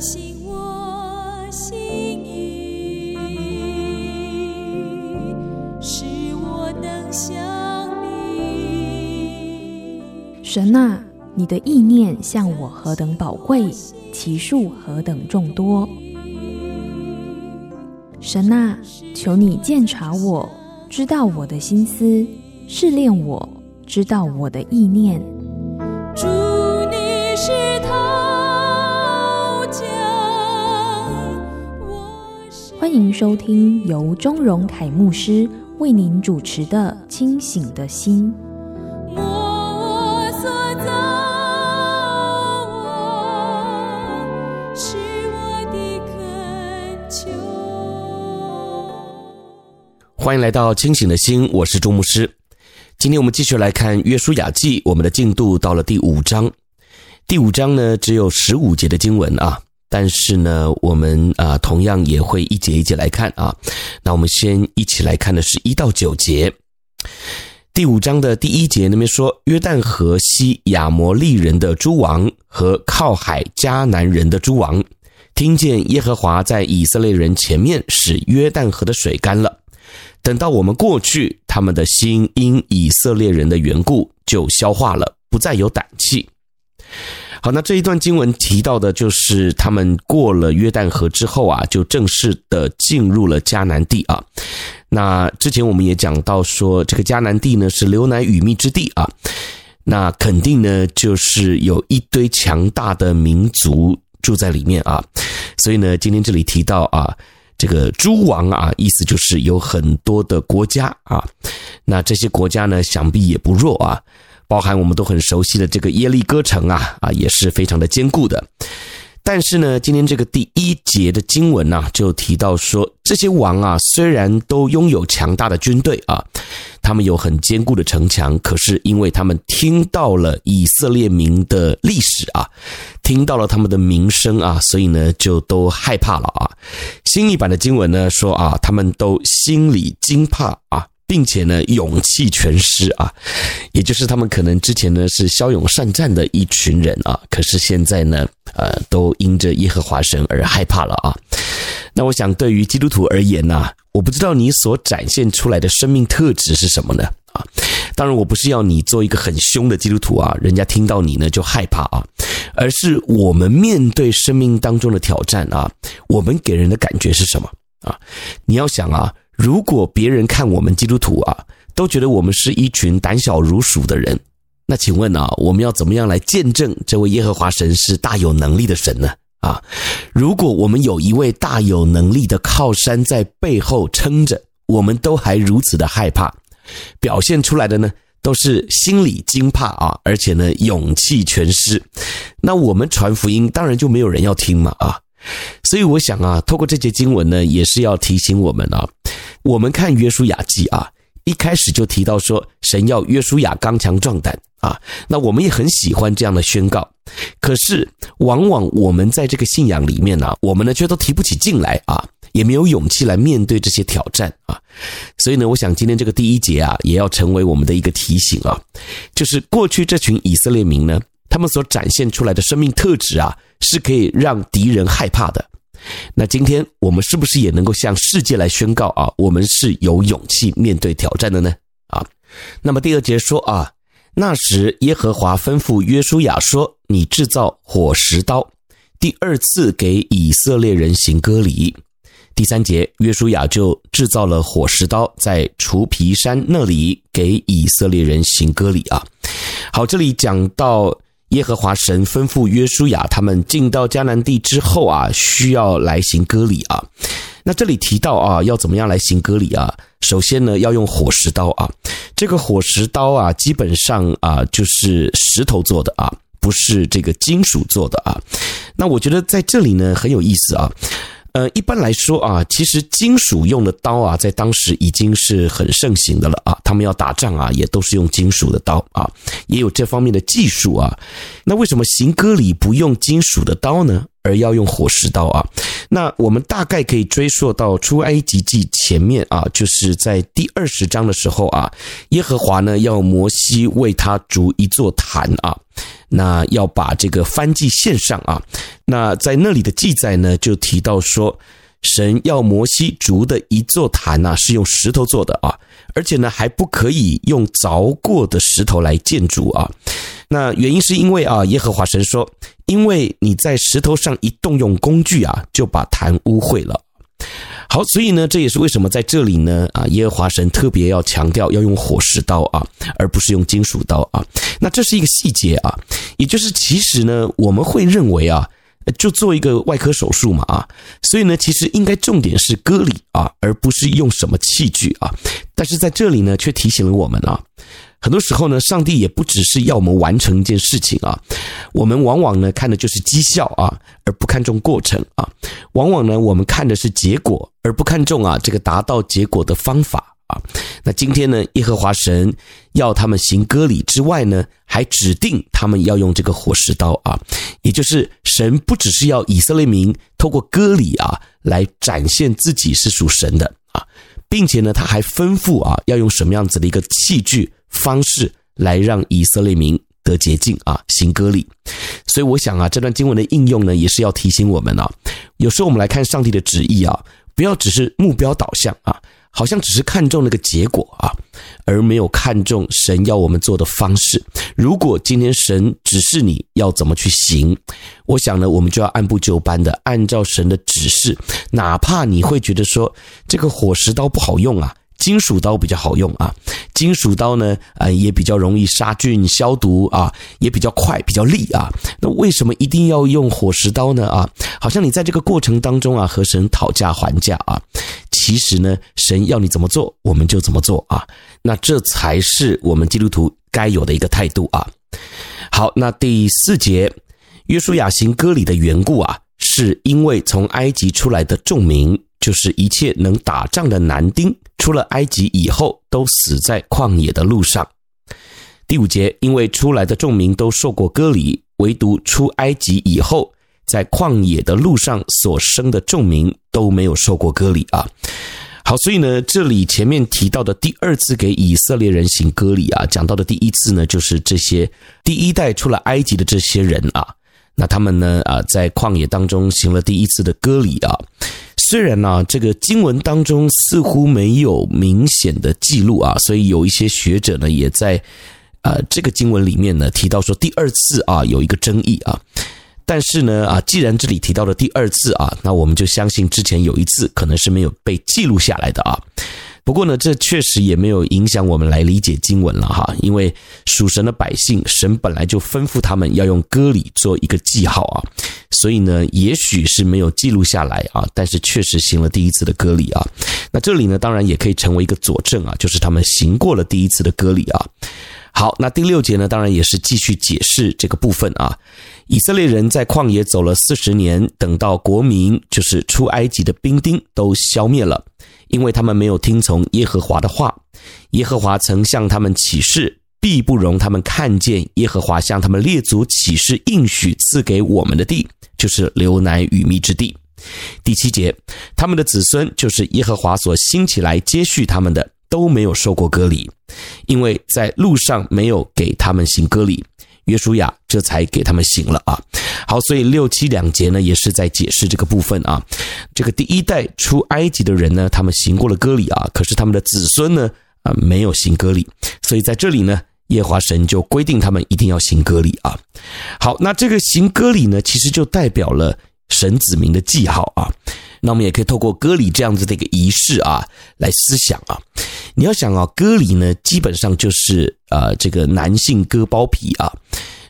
醒我心意，使我能想你。神啊，你的意念向我何等宝贵，其数何等众多。神啊，求你鉴察我，知道我的心思，试炼我，知道我的意念。欢迎收听由钟荣凯牧师为您主持的《清醒的心》。欢迎来到清醒的心，我是钟牧师。今天我们继续来看《约书亚记》，我们的进度到了第五章。第五章呢，只有十五节的经文啊，但是呢，我们啊同样也会一节一节来看啊。那我们先一起来看的是一到九节。第五章的第一节那边说，约旦河西亚摩利人的诸王和靠海迦南人的诸王，听见耶和华在以色列人前面使约旦河的水干了。等到我们过去，他们的心因以色列人的缘故就消化了，不再有胆气。好，那这一段经文提到的就是他们过了约旦河之后啊，就正式的进入了迦南地啊。那之前我们也讲到说，这个迦南地呢是流奶与蜜之地啊，那肯定呢就是有一堆强大的民族住在里面啊。所以呢，今天这里提到啊。这个诸王啊，意思就是有很多的国家啊，那这些国家呢，想必也不弱啊，包含我们都很熟悉的这个耶利哥城啊，啊，也是非常的坚固的。但是呢，今天这个第一节的经文呢，就提到说，这些王啊，虽然都拥有强大的军队啊，他们有很坚固的城墙，可是因为他们听到了以色列民的历史啊，听到了他们的名声啊，所以呢，就都害怕了啊。新译版的经文呢说啊，他们都心里惊怕啊。并且呢，勇气全失啊，也就是他们可能之前呢是骁勇善战的一群人啊，可是现在呢，呃，都因着耶和华神而害怕了啊。那我想，对于基督徒而言呢，我不知道你所展现出来的生命特质是什么呢？啊，当然，我不是要你做一个很凶的基督徒啊，人家听到你呢就害怕啊，而是我们面对生命当中的挑战啊，我们给人的感觉是什么啊？你要想啊。如果别人看我们基督徒啊，都觉得我们是一群胆小如鼠的人，那请问啊，我们要怎么样来见证这位耶和华神是大有能力的神呢？啊，如果我们有一位大有能力的靠山在背后撑着，我们都还如此的害怕，表现出来的呢，都是心里惊怕啊，而且呢，勇气全失，那我们传福音当然就没有人要听嘛啊，所以我想啊，透过这节经文呢，也是要提醒我们啊。我们看约书亚记啊，一开始就提到说，神要约书亚刚强壮胆啊。那我们也很喜欢这样的宣告，可是往往我们在这个信仰里面呢，我们呢却都提不起劲来啊，也没有勇气来面对这些挑战啊。所以呢，我想今天这个第一节啊，也要成为我们的一个提醒啊，就是过去这群以色列民呢，他们所展现出来的生命特质啊，是可以让敌人害怕的。那今天我们是不是也能够向世界来宣告啊？我们是有勇气面对挑战的呢？啊，那么第二节说啊，那时耶和华吩咐约书亚说：“你制造火石刀，第二次给以色列人行割礼。”第三节，约书亚就制造了火石刀，在除皮山那里给以色列人行割礼啊。好，这里讲到。耶和华神吩咐约书亚，他们进到迦南地之后啊，需要来行割礼啊。那这里提到啊，要怎么样来行割礼啊？首先呢，要用火石刀啊。这个火石刀啊，基本上啊，就是石头做的啊，不是这个金属做的啊。那我觉得在这里呢，很有意思啊。呃，一般来说啊，其实金属用的刀啊，在当时已经是很盛行的了啊。他们要打仗啊，也都是用金属的刀啊，也有这方面的技术啊。那为什么行割礼不用金属的刀呢？而要用火石刀啊？那我们大概可以追溯到出埃及记前面啊，就是在第二十章的时候啊，耶和华呢要摩西为他筑一座坛啊。那要把这个燔祭献上啊。那在那里的记载呢，就提到说，神要摩西筑的一座坛呐，是用石头做的啊，而且呢还不可以用凿过的石头来建筑啊。那原因是因为啊，耶和华神说，因为你在石头上一动用工具啊，就把坛污秽了。好，所以呢，这也是为什么在这里呢，啊，耶和华神特别要强调要用火石刀啊，而不是用金属刀啊。那这是一个细节啊，也就是其实呢，我们会认为啊，就做一个外科手术嘛啊，所以呢，其实应该重点是割礼啊，而不是用什么器具啊。但是在这里呢，却提醒了我们啊。很多时候呢，上帝也不只是要我们完成一件事情啊，我们往往呢看的就是绩效啊，而不看重过程啊。往往呢，我们看的是结果，而不看重啊这个达到结果的方法啊。那今天呢，耶和华神要他们行割礼之外呢，还指定他们要用这个火石刀啊，也就是神不只是要以色列民透过割礼啊来展现自己是属神的啊，并且呢，他还吩咐啊要用什么样子的一个器具。方式来让以色列民得洁净啊，行割礼。所以我想啊，这段经文的应用呢，也是要提醒我们啊，有时候我们来看上帝的旨意啊，不要只是目标导向啊，好像只是看重那个结果啊，而没有看重神要我们做的方式。如果今天神指示你要怎么去行，我想呢，我们就要按部就班的按照神的指示，哪怕你会觉得说这个火石刀不好用啊。金属刀比较好用啊，金属刀呢，呃，也比较容易杀菌消毒啊，也比较快，比较利啊。那为什么一定要用火石刀呢？啊，好像你在这个过程当中啊，和神讨价还价啊。其实呢，神要你怎么做，我们就怎么做啊。那这才是我们基督徒该有的一个态度啊。好，那第四节，约书亚行割礼的缘故啊，是因为从埃及出来的众民。就是一切能打仗的男丁，出了埃及以后，都死在旷野的路上。第五节，因为出来的众民都受过割礼，唯独出埃及以后，在旷野的路上所生的众民都没有受过割礼啊。好，所以呢，这里前面提到的第二次给以色列人行割礼啊，讲到的第一次呢，就是这些第一代出了埃及的这些人啊。那他们呢啊，在旷野当中行了第一次的割礼啊。虽然呢、这个经文当中似乎没有明显的记录啊，所以有一些学者呢也在呃这个经文里面呢提到说第二次啊有一个争议啊。但是呢啊，既然这里提到了第二次啊，那我们就相信之前有一次可能是没有被记录下来的啊。不过呢，这确实也没有影响我们来理解经文了哈，因为属神的百姓，神本来就吩咐他们要用割礼做一个记号啊，所以呢，也许是没有记录下来啊，但是确实行了第一次的割礼啊。那这里呢，当然也可以成为一个佐证啊，就是他们行过了第一次的割礼啊。好，那第六节呢，当然也是继续解释这个部分啊。以色列人在旷野走了四十年，等到国民就是出埃及的兵丁都消灭了。因为他们没有听从耶和华的话，耶和华曾向他们起誓，必不容他们看见耶和华向他们列祖起誓应许赐给我们的地，就是流奶与蜜之地。第七节，他们的子孙就是耶和华所兴起来接续他们的，都没有受过割礼，因为在路上没有给他们行割礼。约书亚这才给他们行了啊，好，所以六七两节呢也是在解释这个部分啊。这个第一代出埃及的人呢，他们行过了割礼啊，可是他们的子孙呢啊没有行割礼，所以在这里呢，耶华神就规定他们一定要行割礼啊。好，那这个行割礼呢，其实就代表了神子民的记号啊。那我们也可以透过割礼这样子的一个仪式啊，来思想啊。你要想啊，割礼呢，基本上就是呃，这个男性割包皮啊。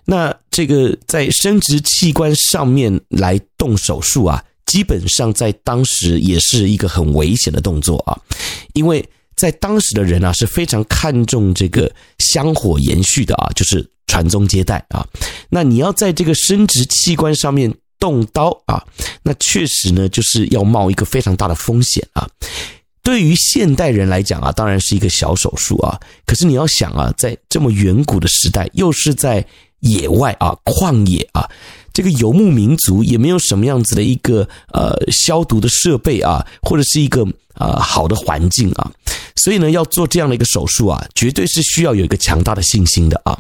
那这个在生殖器官上面来动手术啊，基本上在当时也是一个很危险的动作啊，因为在当时的人啊是非常看重这个香火延续的啊，就是传宗接代啊。那你要在这个生殖器官上面。动刀啊，那确实呢，就是要冒一个非常大的风险啊。对于现代人来讲啊，当然是一个小手术啊。可是你要想啊，在这么远古的时代，又是在野外啊，旷野啊，这个游牧民族也没有什么样子的一个呃消毒的设备啊，或者是一个呃好的环境啊，所以呢，要做这样的一个手术啊，绝对是需要有一个强大的信心的啊。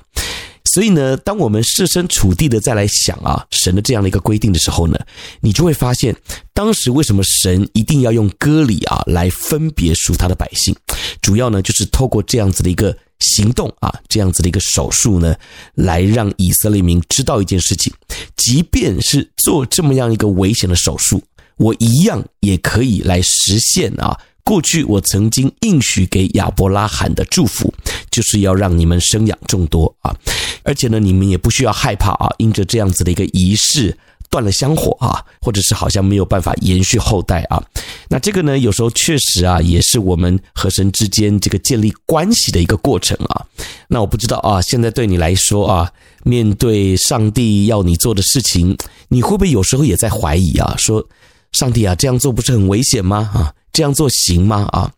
所以呢，当我们设身处地的再来想啊，神的这样的一个规定的时候呢，你就会发现，当时为什么神一定要用割礼啊来分别属他的百姓，主要呢就是透过这样子的一个行动啊，这样子的一个手术呢，来让以色列民知道一件事情，即便是做这么样一个危险的手术，我一样也可以来实现啊。过去我曾经应许给亚伯拉罕的祝福，就是要让你们生养众多啊，而且呢，你们也不需要害怕啊，因着这样子的一个仪式断了香火啊，或者是好像没有办法延续后代啊。那这个呢，有时候确实啊，也是我们和神之间这个建立关系的一个过程啊。那我不知道啊，现在对你来说啊，面对上帝要你做的事情，你会不会有时候也在怀疑啊？说上帝啊，这样做不是很危险吗？啊？这样做行吗？啊，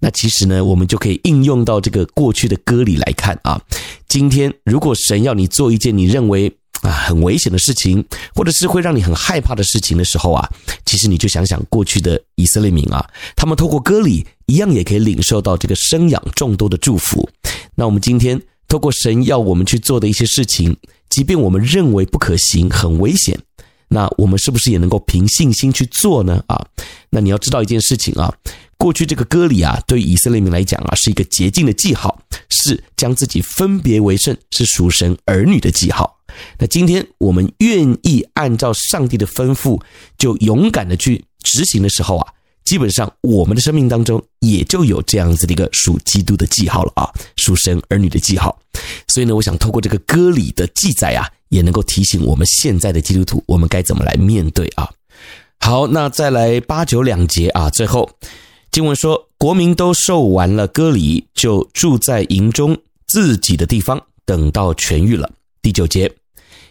那其实呢，我们就可以应用到这个过去的歌里来看啊。今天如果神要你做一件你认为啊很危险的事情，或者是会让你很害怕的事情的时候啊，其实你就想想过去的以色列民啊，他们透过割礼一样也可以领受到这个生养众多的祝福。那我们今天透过神要我们去做的一些事情，即便我们认为不可行、很危险。那我们是不是也能够凭信心去做呢？啊，那你要知道一件事情啊，过去这个割礼啊，对于以色列民来讲啊，是一个洁净的记号，是将自己分别为圣，是属神儿女的记号。那今天我们愿意按照上帝的吩咐，就勇敢的去执行的时候啊，基本上我们的生命当中也就有这样子的一个属基督的记号了啊，属神儿女的记号。所以呢，我想透过这个割礼的记载啊。也能够提醒我们现在的基督徒，我们该怎么来面对啊？好，那再来八九两节啊。最后经文说，国民都受完了割礼，就住在营中自己的地方，等到痊愈了。第九节，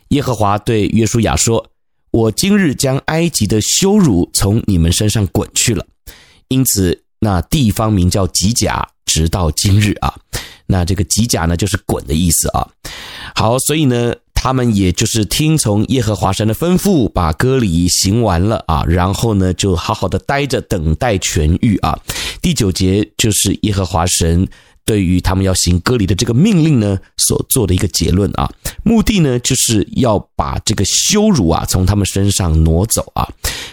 耶和华对约书亚说：“我今日将埃及的羞辱从你们身上滚去了。”因此，那地方名叫吉甲，直到今日啊。那这个吉甲呢，就是滚的意思啊。好，所以呢。他们也就是听从耶和华神的吩咐，把割礼行完了啊，然后呢，就好好的待着，等待痊愈啊。第九节就是耶和华神对于他们要行割礼的这个命令呢，所做的一个结论啊。目的呢，就是要把这个羞辱啊，从他们身上挪走啊。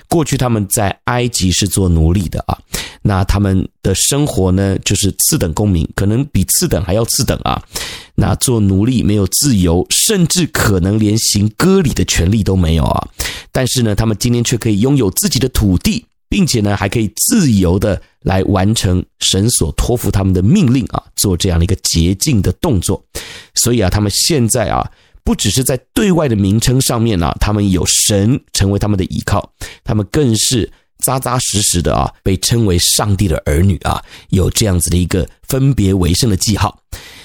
过去他们在埃及是做奴隶的啊，那他们的生活呢，就是次等公民，可能比次等还要次等啊。那做奴隶没有自由，甚至可能连行割礼的权利都没有啊！但是呢，他们今天却可以拥有自己的土地，并且呢，还可以自由的来完成神所托付他们的命令啊，做这样的一个洁净的动作。所以啊，他们现在啊，不只是在对外的名称上面啊，他们有神成为他们的依靠，他们更是扎扎实实的啊，被称为上帝的儿女啊，有这样子的一个分别为圣的记号。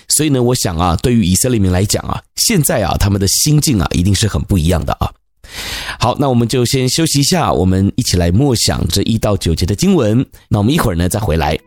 所以呢，我想啊，对于以色列民来讲啊，现在啊，他们的心境啊，一定是很不一样的啊。好，那我们就先休息一下，我们一起来默想这一到九节的经文。那我们一会儿呢，再回来。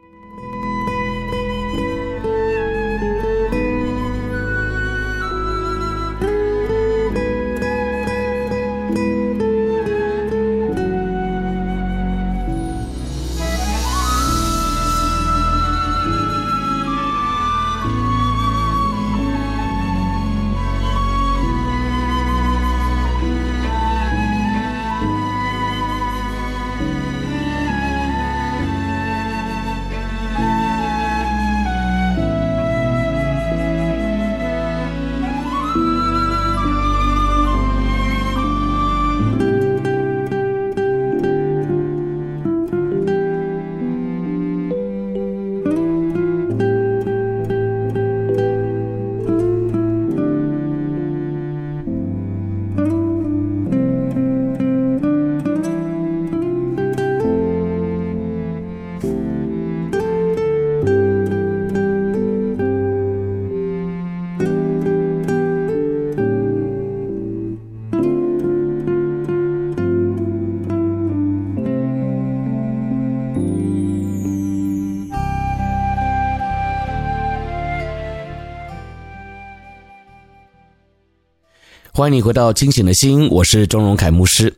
欢迎你回到清醒的心，我是钟荣凯牧师。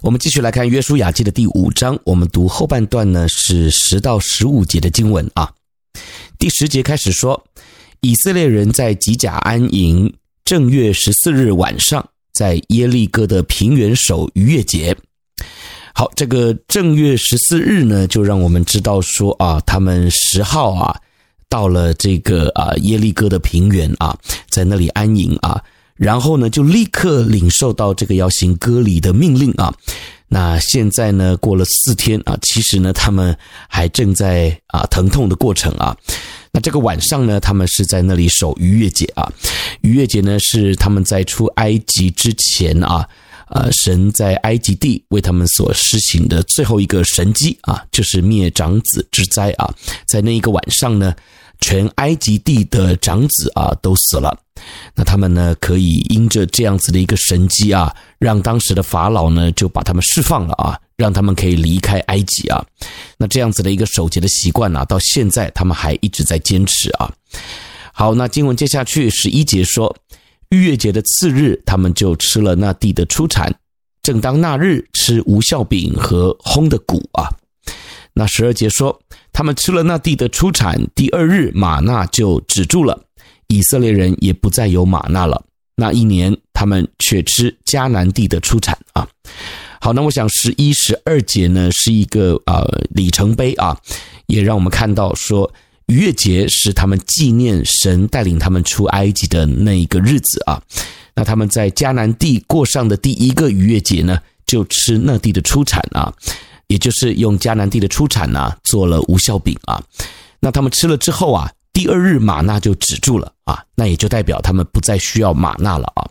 我们继续来看《约书亚记》的第五章，我们读后半段呢，是十到十五节的经文啊。第十节开始说，以色列人在吉甲安营，正月十四日晚上，在耶利哥的平原守逾越节。好，这个正月十四日呢，就让我们知道说啊，他们十号啊，到了这个啊耶利哥的平原啊，在那里安营啊，然后呢，就立刻领受到这个要行割礼的命令啊。那现在呢，过了四天啊，其实呢，他们还正在啊疼痛的过程啊。那这个晚上呢，他们是在那里守逾越节啊。逾越节呢，是他们在出埃及之前啊。呃，神在埃及地为他们所施行的最后一个神迹啊，就是灭长子之灾啊。在那一个晚上呢，全埃及地的长子啊都死了。那他们呢，可以因着这样子的一个神迹啊，让当时的法老呢就把他们释放了啊，让他们可以离开埃及啊。那这样子的一个守节的习惯啊，到现在他们还一直在坚持啊。好，那经文接下去十一节说。逾越节的次日，他们就吃了那地的出产。正当那日吃无效饼和烘的谷啊。那十二节说，他们吃了那地的出产，第二日马纳就止住了，以色列人也不再有玛纳了。那一年他们却吃迦南地的出产啊。好，那我想十一、十二节呢是一个呃里程碑啊，也让我们看到说。逾越节是他们纪念神带领他们出埃及的那一个日子啊。那他们在迦南地过上的第一个逾越节呢，就吃那地的出产啊，也就是用迦南地的出产啊做了无酵饼啊。那他们吃了之后啊，第二日吗哪就止住了啊，那也就代表他们不再需要吗哪了啊。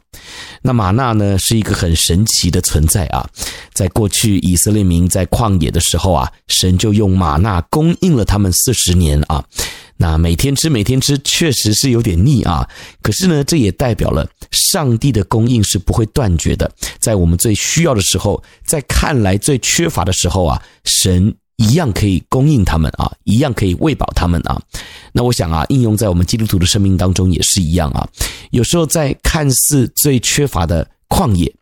那吗哪呢是一个很神奇的存在啊，在过去以色列民在旷野的时候啊，神就用吗哪供应了他们四十年啊。那每天吃，每天吃，确实是有点腻啊。可是呢，这也代表了上帝的供应是不会断绝的。在我们最需要的时候，在看来最缺乏的时候啊，神一样可以供应他们啊，一样可以喂饱他们啊。那我想啊，应用在我们基督徒的生命当中也是一样啊。有时候在看似最缺乏的旷野。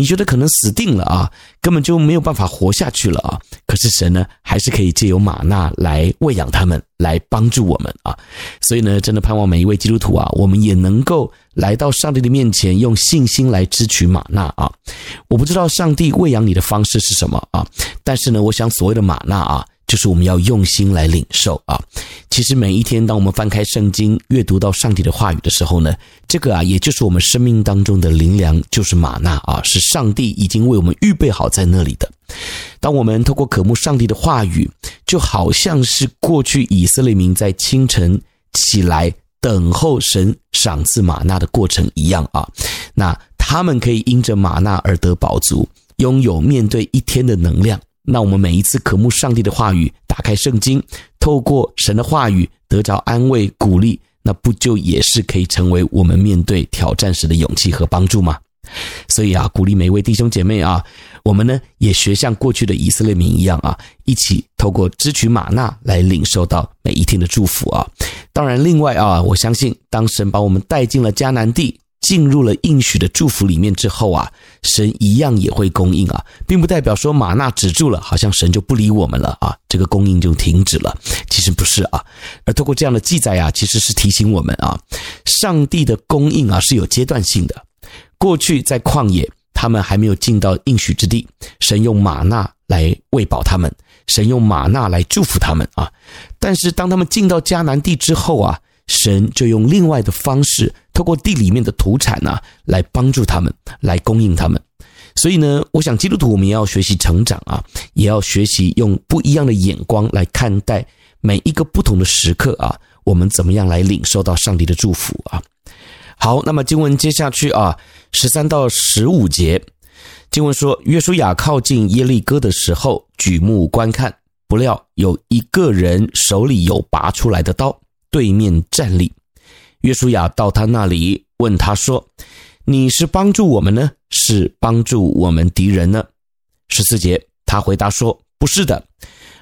你觉得可能死定了啊，根本就没有办法活下去了啊！可是神呢，还是可以借由马纳来喂养他们，来帮助我们啊！所以呢，真的盼望每一位基督徒啊，我们也能够来到上帝的面前，用信心来支取马纳啊！我不知道上帝喂养你的方式是什么啊，但是呢，我想所谓的马纳啊。就是我们要用心来领受啊！其实每一天，当我们翻开圣经，阅读到上帝的话语的时候呢，这个啊，也就是我们生命当中的灵粮，就是吗哪啊，是上帝已经为我们预备好在那里的。当我们透过渴慕上帝的话语，就好像是过去以色列民在清晨起来等候神赏赐吗哪的过程一样啊，那他们可以因着吗哪而得饱足，拥有面对一天的能量。那我们每一次渴慕上帝的话语，打开圣经，透过神的话语得着安慰鼓励，那不就也是可以成为我们面对挑战时的勇气和帮助吗？所以啊，鼓励每一位弟兄姐妹啊，我们呢也学像过去的以色列民一样啊，一起透过支取吗哪来领受到每一天的祝福啊。当然，另外啊，我相信当神把我们带进了迦南地。进入了应许的祝福里面之后啊，神一样也会供应啊，并不代表说吗哪止住了，好像神就不理我们了啊，这个供应就停止了。其实不是啊，而透过这样的记载啊，其实是提醒我们啊，上帝的供应啊是有阶段性的。过去在旷野，他们还没有进到应许之地，神用吗哪来喂饱他们，神用吗哪来祝福他们啊。但是当他们进到迦南地之后啊，神就用另外的方式，透过地里面的土产啊，来帮助他们，来供应他们。所以呢，我想基督徒我们也要学习成长啊，也要学习用不一样的眼光来看待每一个不同的时刻啊，我们怎么样来领受到上帝的祝福啊？好，那么经文接下去啊，十三到十五节，经文说，约书亚靠近耶利哥的时候，举目观看，不料有一个人手里有拔出来的刀。对面站立，约书亚到他那里问他说：“你是帮助我们呢，是帮助我们敌人呢？”十四节，他回答说：“不是的，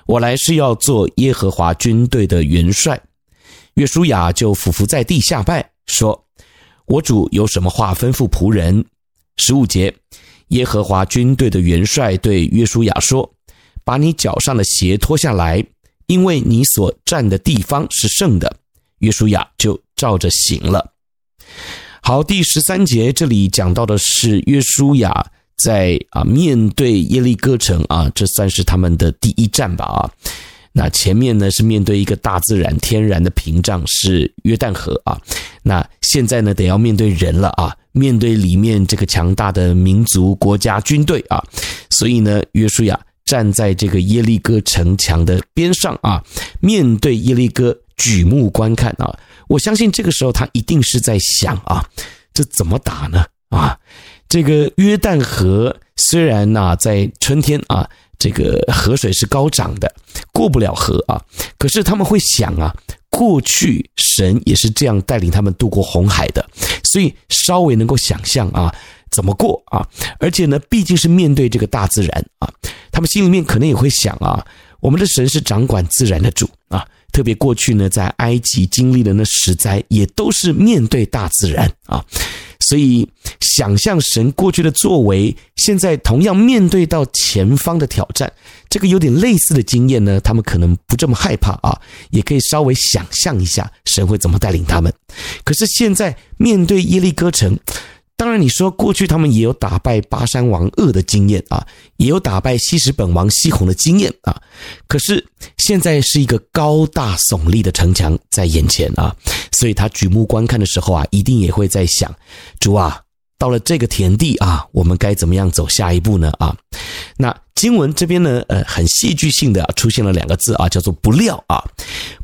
我来是要做耶和华军队的元帅。”约书亚就俯伏在地下拜，说：“我主有什么话吩咐仆人？”十五节，耶和华军队的元帅对约书亚说：“把你脚上的鞋脱下来。”因为你所站的地方是圣的，约书亚就照着行了。好，第十三节这里讲到的是约书亚在啊面对耶利哥城啊，这算是他们的第一战吧啊。那前面呢是面对一个大自然天然的屏障是约旦河啊，那现在呢得要面对人了啊，面对里面这个强大的民族国家军队啊，所以呢约书亚站在这个耶利哥城墙的边上啊，面对耶利哥举目观看啊。我相信这个时候他一定是在想啊，这怎么打呢？啊，这个约旦河虽然呐、啊、在春天啊，这个河水是高涨的，过不了河啊，可是他们会想啊，过去神也是这样带领他们渡过红海的，所以稍微能够想象啊，怎么过啊？而且呢，毕竟是面对这个大自然啊，他们心里面可能也会想啊，我们的神是掌管自然的主啊。特别过去呢，在埃及经历的那十灾，也都是面对大自然啊，所以想象神过去的作为，现在同样面对到前方的挑战，这个有点类似的经验呢，他们可能不这么害怕啊，也可以稍微想象一下神会怎么带领他们。可是现在面对耶利哥城。当然，你说过去他们也有打败巴山王噩的经验啊，也有打败西什本王西宏的经验啊。可是现在是一个高大耸立的城墙在眼前啊，所以他举目观看的时候啊，一定也会在想：主啊，到了这个田地啊，我们该怎么样走下一步呢？啊，那经文这边呢，呃，很戏剧性的出现了两个字啊，叫做“不料”啊，“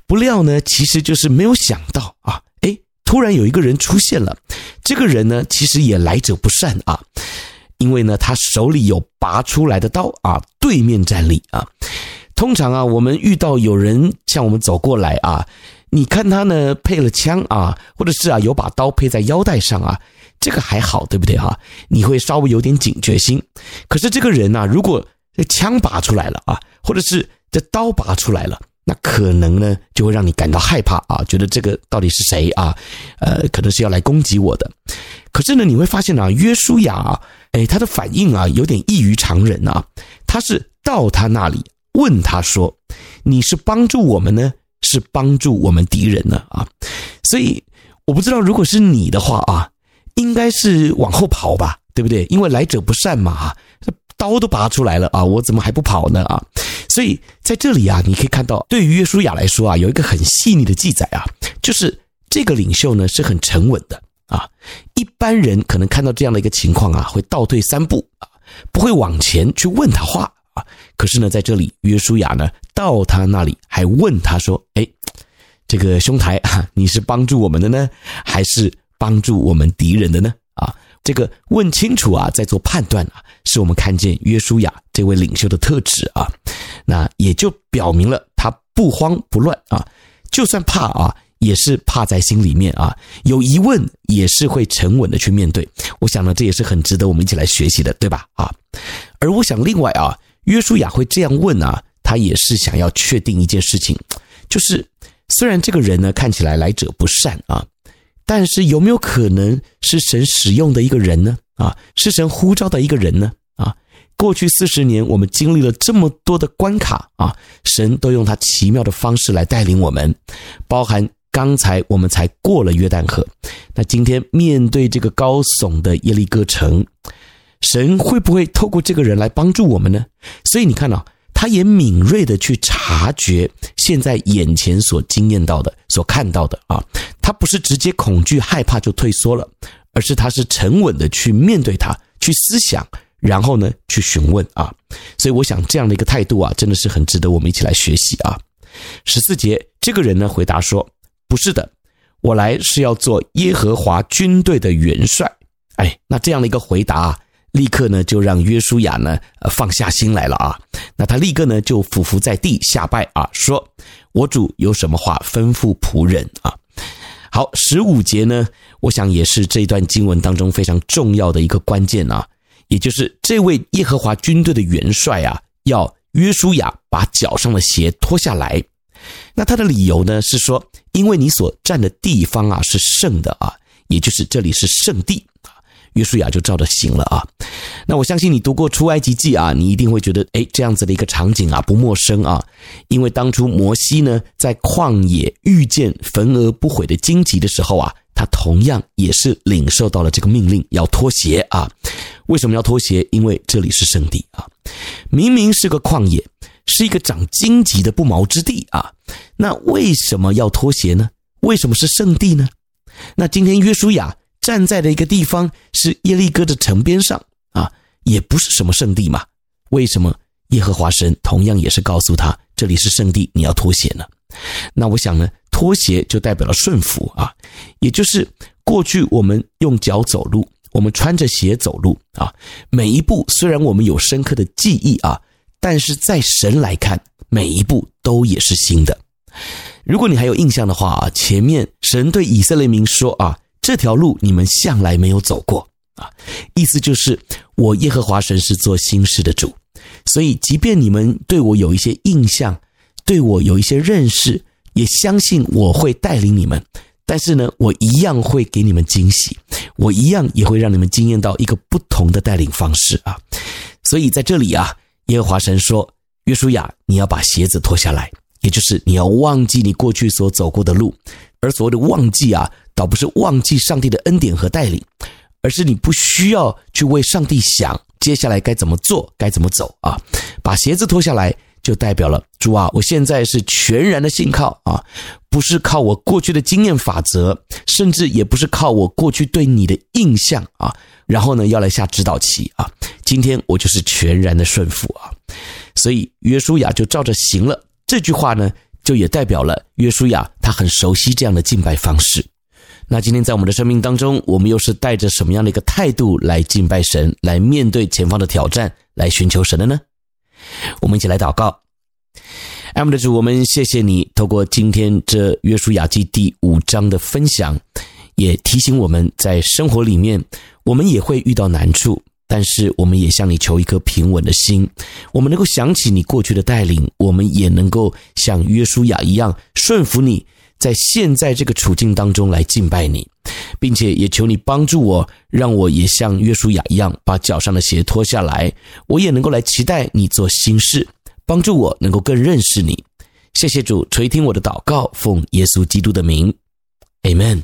不料”呢，其实就是没有想到啊。突然有一个人出现了，这个人呢，其实也来者不善啊，因为呢，他手里有拔出来的刀啊，对面站立啊。通常啊，我们遇到有人向我们走过来啊，你看他呢配了枪啊，或者是啊有把刀配在腰带上啊，这个还好，对不对哈？你会稍微有点警觉心。可是这个人呢，如果这枪拔出来了啊，或者是这刀拔出来了。那可能呢，就会让你感到害怕啊，觉得这个到底是谁啊？呃，可能是要来攻击我的。可是呢，你会发现啊，约书亚啊，哎，他的反应啊，有点异于常人啊。他是到他那里问他说：“你是帮助我们呢，是帮助我们敌人呢？”啊，所以我不知道，如果是你的话啊，应该是往后跑吧，对不对？因为来者不善嘛，啊，刀都拔出来了啊，我怎么还不跑呢？啊？所以在这里啊，你可以看到，对于约书亚来说啊，有一个很细腻的记载啊，就是这个领袖呢是很沉稳的啊。一般人可能看到这样的一个情况啊，会倒退三步啊，不会往前去问他话啊。可是呢，在这里，约书亚呢到他那里还问他说：“哎，这个兄台啊，你是帮助我们的呢，还是帮助我们敌人的呢？”这个问清楚啊，再做判断啊，是我们看见约书亚这位领袖的特质啊。那也就表明了他不慌不乱啊，就算怕啊，也是怕在心里面啊，有疑问也是会沉稳的去面对。我想呢，这也是很值得我们一起来学习的，对吧？啊，而我想另外啊，约书亚会这样问啊，他也是想要确定一件事情，就是虽然这个人呢看起来来者不善啊，但是有没有可能是神使用的一个人呢？啊，是神呼召的一个人呢？啊过去四十年，我们经历了这么多的关卡啊，神都用他奇妙的方式来带领我们，包含刚才我们才过了约旦河，那今天面对这个高耸的耶利哥城，神会不会透过这个人来帮助我们呢？所以你看啊，他也敏锐的去察觉现在眼前所经验到的、所看到的啊，他不是直接恐惧害怕就退缩了，而是他是沉稳的去面对他，去思想。然后呢，去询问啊，所以我想这样的一个态度啊，真的是很值得我们一起来学习啊。十四节，这个人呢回答说：“不是的，我来是要做耶和华军队的元帅。”哎，那这样的一个回答啊，立刻呢就让约书亚呢放下心来了啊。那他立刻呢就俯伏在地下拜啊，说：“我主有什么话吩咐仆人啊？”好，十五节呢，我想也是这段经文当中非常重要的一个关键啊。也就是这位耶和华军队的元帅啊，要约书亚把脚上的鞋脱下来。那他的理由呢，是说，因为你所站的地方啊是圣的啊，也就是这里是圣地啊。约书亚就照着行了啊。那我相信你读过出埃及记啊，你一定会觉得，诶，这样子的一个场景啊不陌生啊。因为当初摩西呢在旷野遇见焚而不毁的荆棘的时候啊，他同样也是领受到了这个命令，要脱鞋啊。为什么要脱鞋？因为这里是圣地啊，明明是个旷野，是一个长荆棘的不毛之地啊。那为什么要脱鞋呢？为什么是圣地呢？那今天约书亚站在的一个地方是耶利哥的城边上啊，也不是什么圣地嘛。为什么耶和华神同样也是告诉他这里是圣地，你要脱鞋呢？那我想呢，脱鞋就代表了顺服啊，也就是过去我们用脚走路。我们穿着鞋走路啊，每一步虽然我们有深刻的记忆啊，但是在神来看，每一步都也是新的。如果你还有印象的话啊，前面神对以色列民说啊，这条路你们向来没有走过啊，意思就是我耶和华神是做新事的主，所以即便你们对我有一些印象，对我有一些认识，也相信我会带领你们。但是呢，我一样会给你们惊喜，我一样也会让你们惊艳到一个不同的带领方式啊。所以在这里啊，耶和华神说：“约书亚，你要把鞋子脱下来，也就是你要忘记你过去所走过的路。而所谓的忘记啊，倒不是忘记上帝的恩典和带领，而是你不需要去为上帝想接下来该怎么做、该怎么走啊。把鞋子脱下来。”就代表了主啊，我现在是全然的信靠啊，不是靠我过去的经验法则，甚至也不是靠我过去对你的印象啊，然后呢，要来下指导棋啊。今天我就是全然的顺服啊，所以约书亚就照着行了。这句话呢，就也代表了约书亚他很熟悉这样的敬拜方式。那今天在我们的生命当中，我们又是带着什么样的一个态度来敬拜神，来面对前方的挑战，来寻求神的呢？我们一起来祷告，爱我们的主，我们谢谢你，透过今天这约书亚记第五章的分享，也提醒我们在生活里面，我们也会遇到难处，但是我们也向你求一颗平稳的心，我们能够想起你过去的带领，我们也能够像约书亚一样顺服你，在现在这个处境当中来敬拜你。并且也求你帮助我，让我也像约书亚一样，把脚上的鞋脱下来，我也能够来期待你做新事，帮助我能够更认识你。谢谢主垂听我的祷告，奉耶稣基督的名，Amen。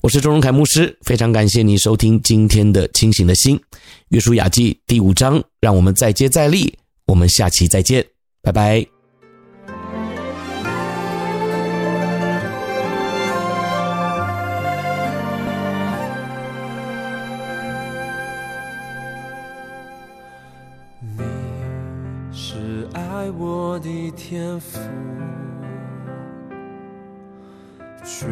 我是钟荣凯牧师，非常感谢你收听今天的清醒的心，约书亚记第五章，让我们再接再厉，我们下期再见，拜拜。天赋，绝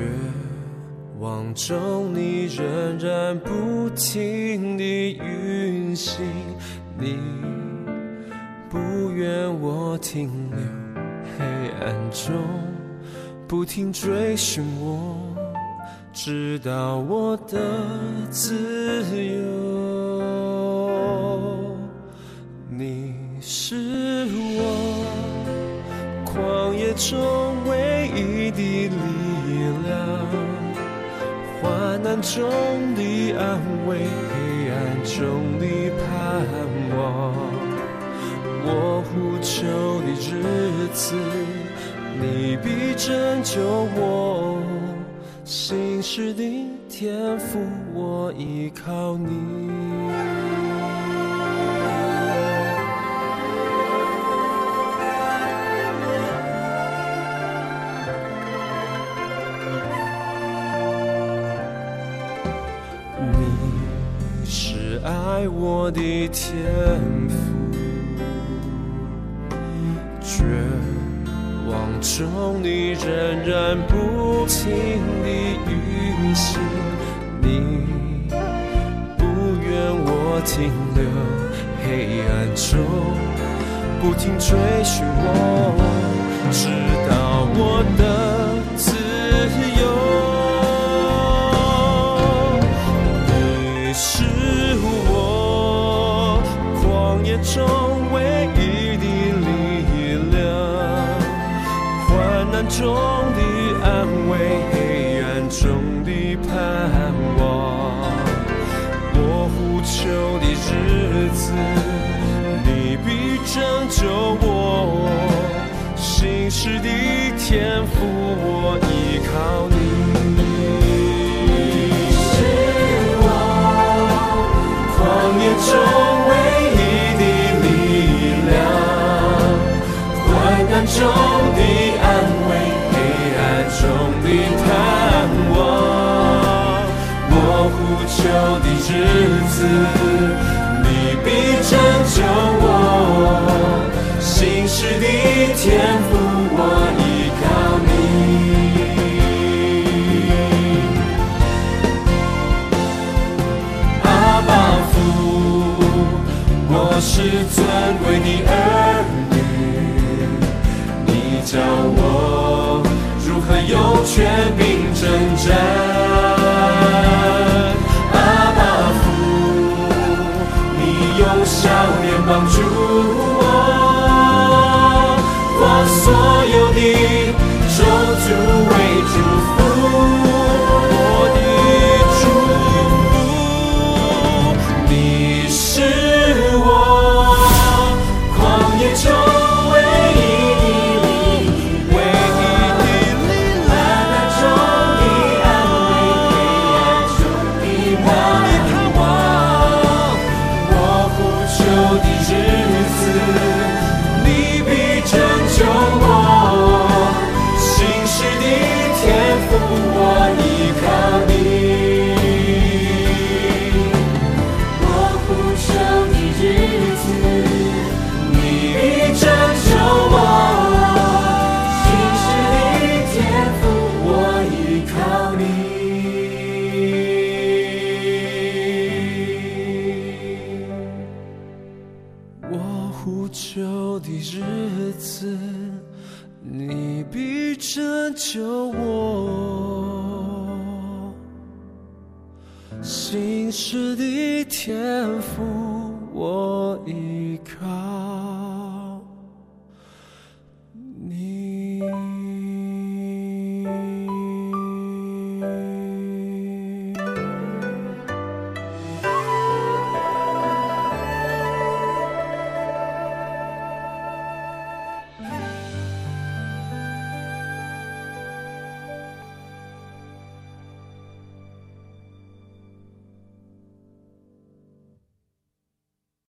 望中你仍然不停地运行，你不愿我停留黑暗中，不停追寻我，直到我的自由，你是我。旷野中唯一的力量，患难中的安慰，黑暗中的盼望。我呼求的日子，你必拯救我。新时的天赋，我依靠你。我的天赋，绝望中你仍然不停地运行，你不愿我停留黑暗中，不停追寻我，直到我的自由。中唯一的力量，患难中的安慰，黑暗中的盼望，我呼求的日子，你必拯救我。信实的天赋，我依靠你。你是我，旷野中。中的安慰，黑暗中的盼望。我呼求的日子，你必拯救我。心事的天赋，我依靠你。阿爸父，我是尊贵的儿。却柄征战。you.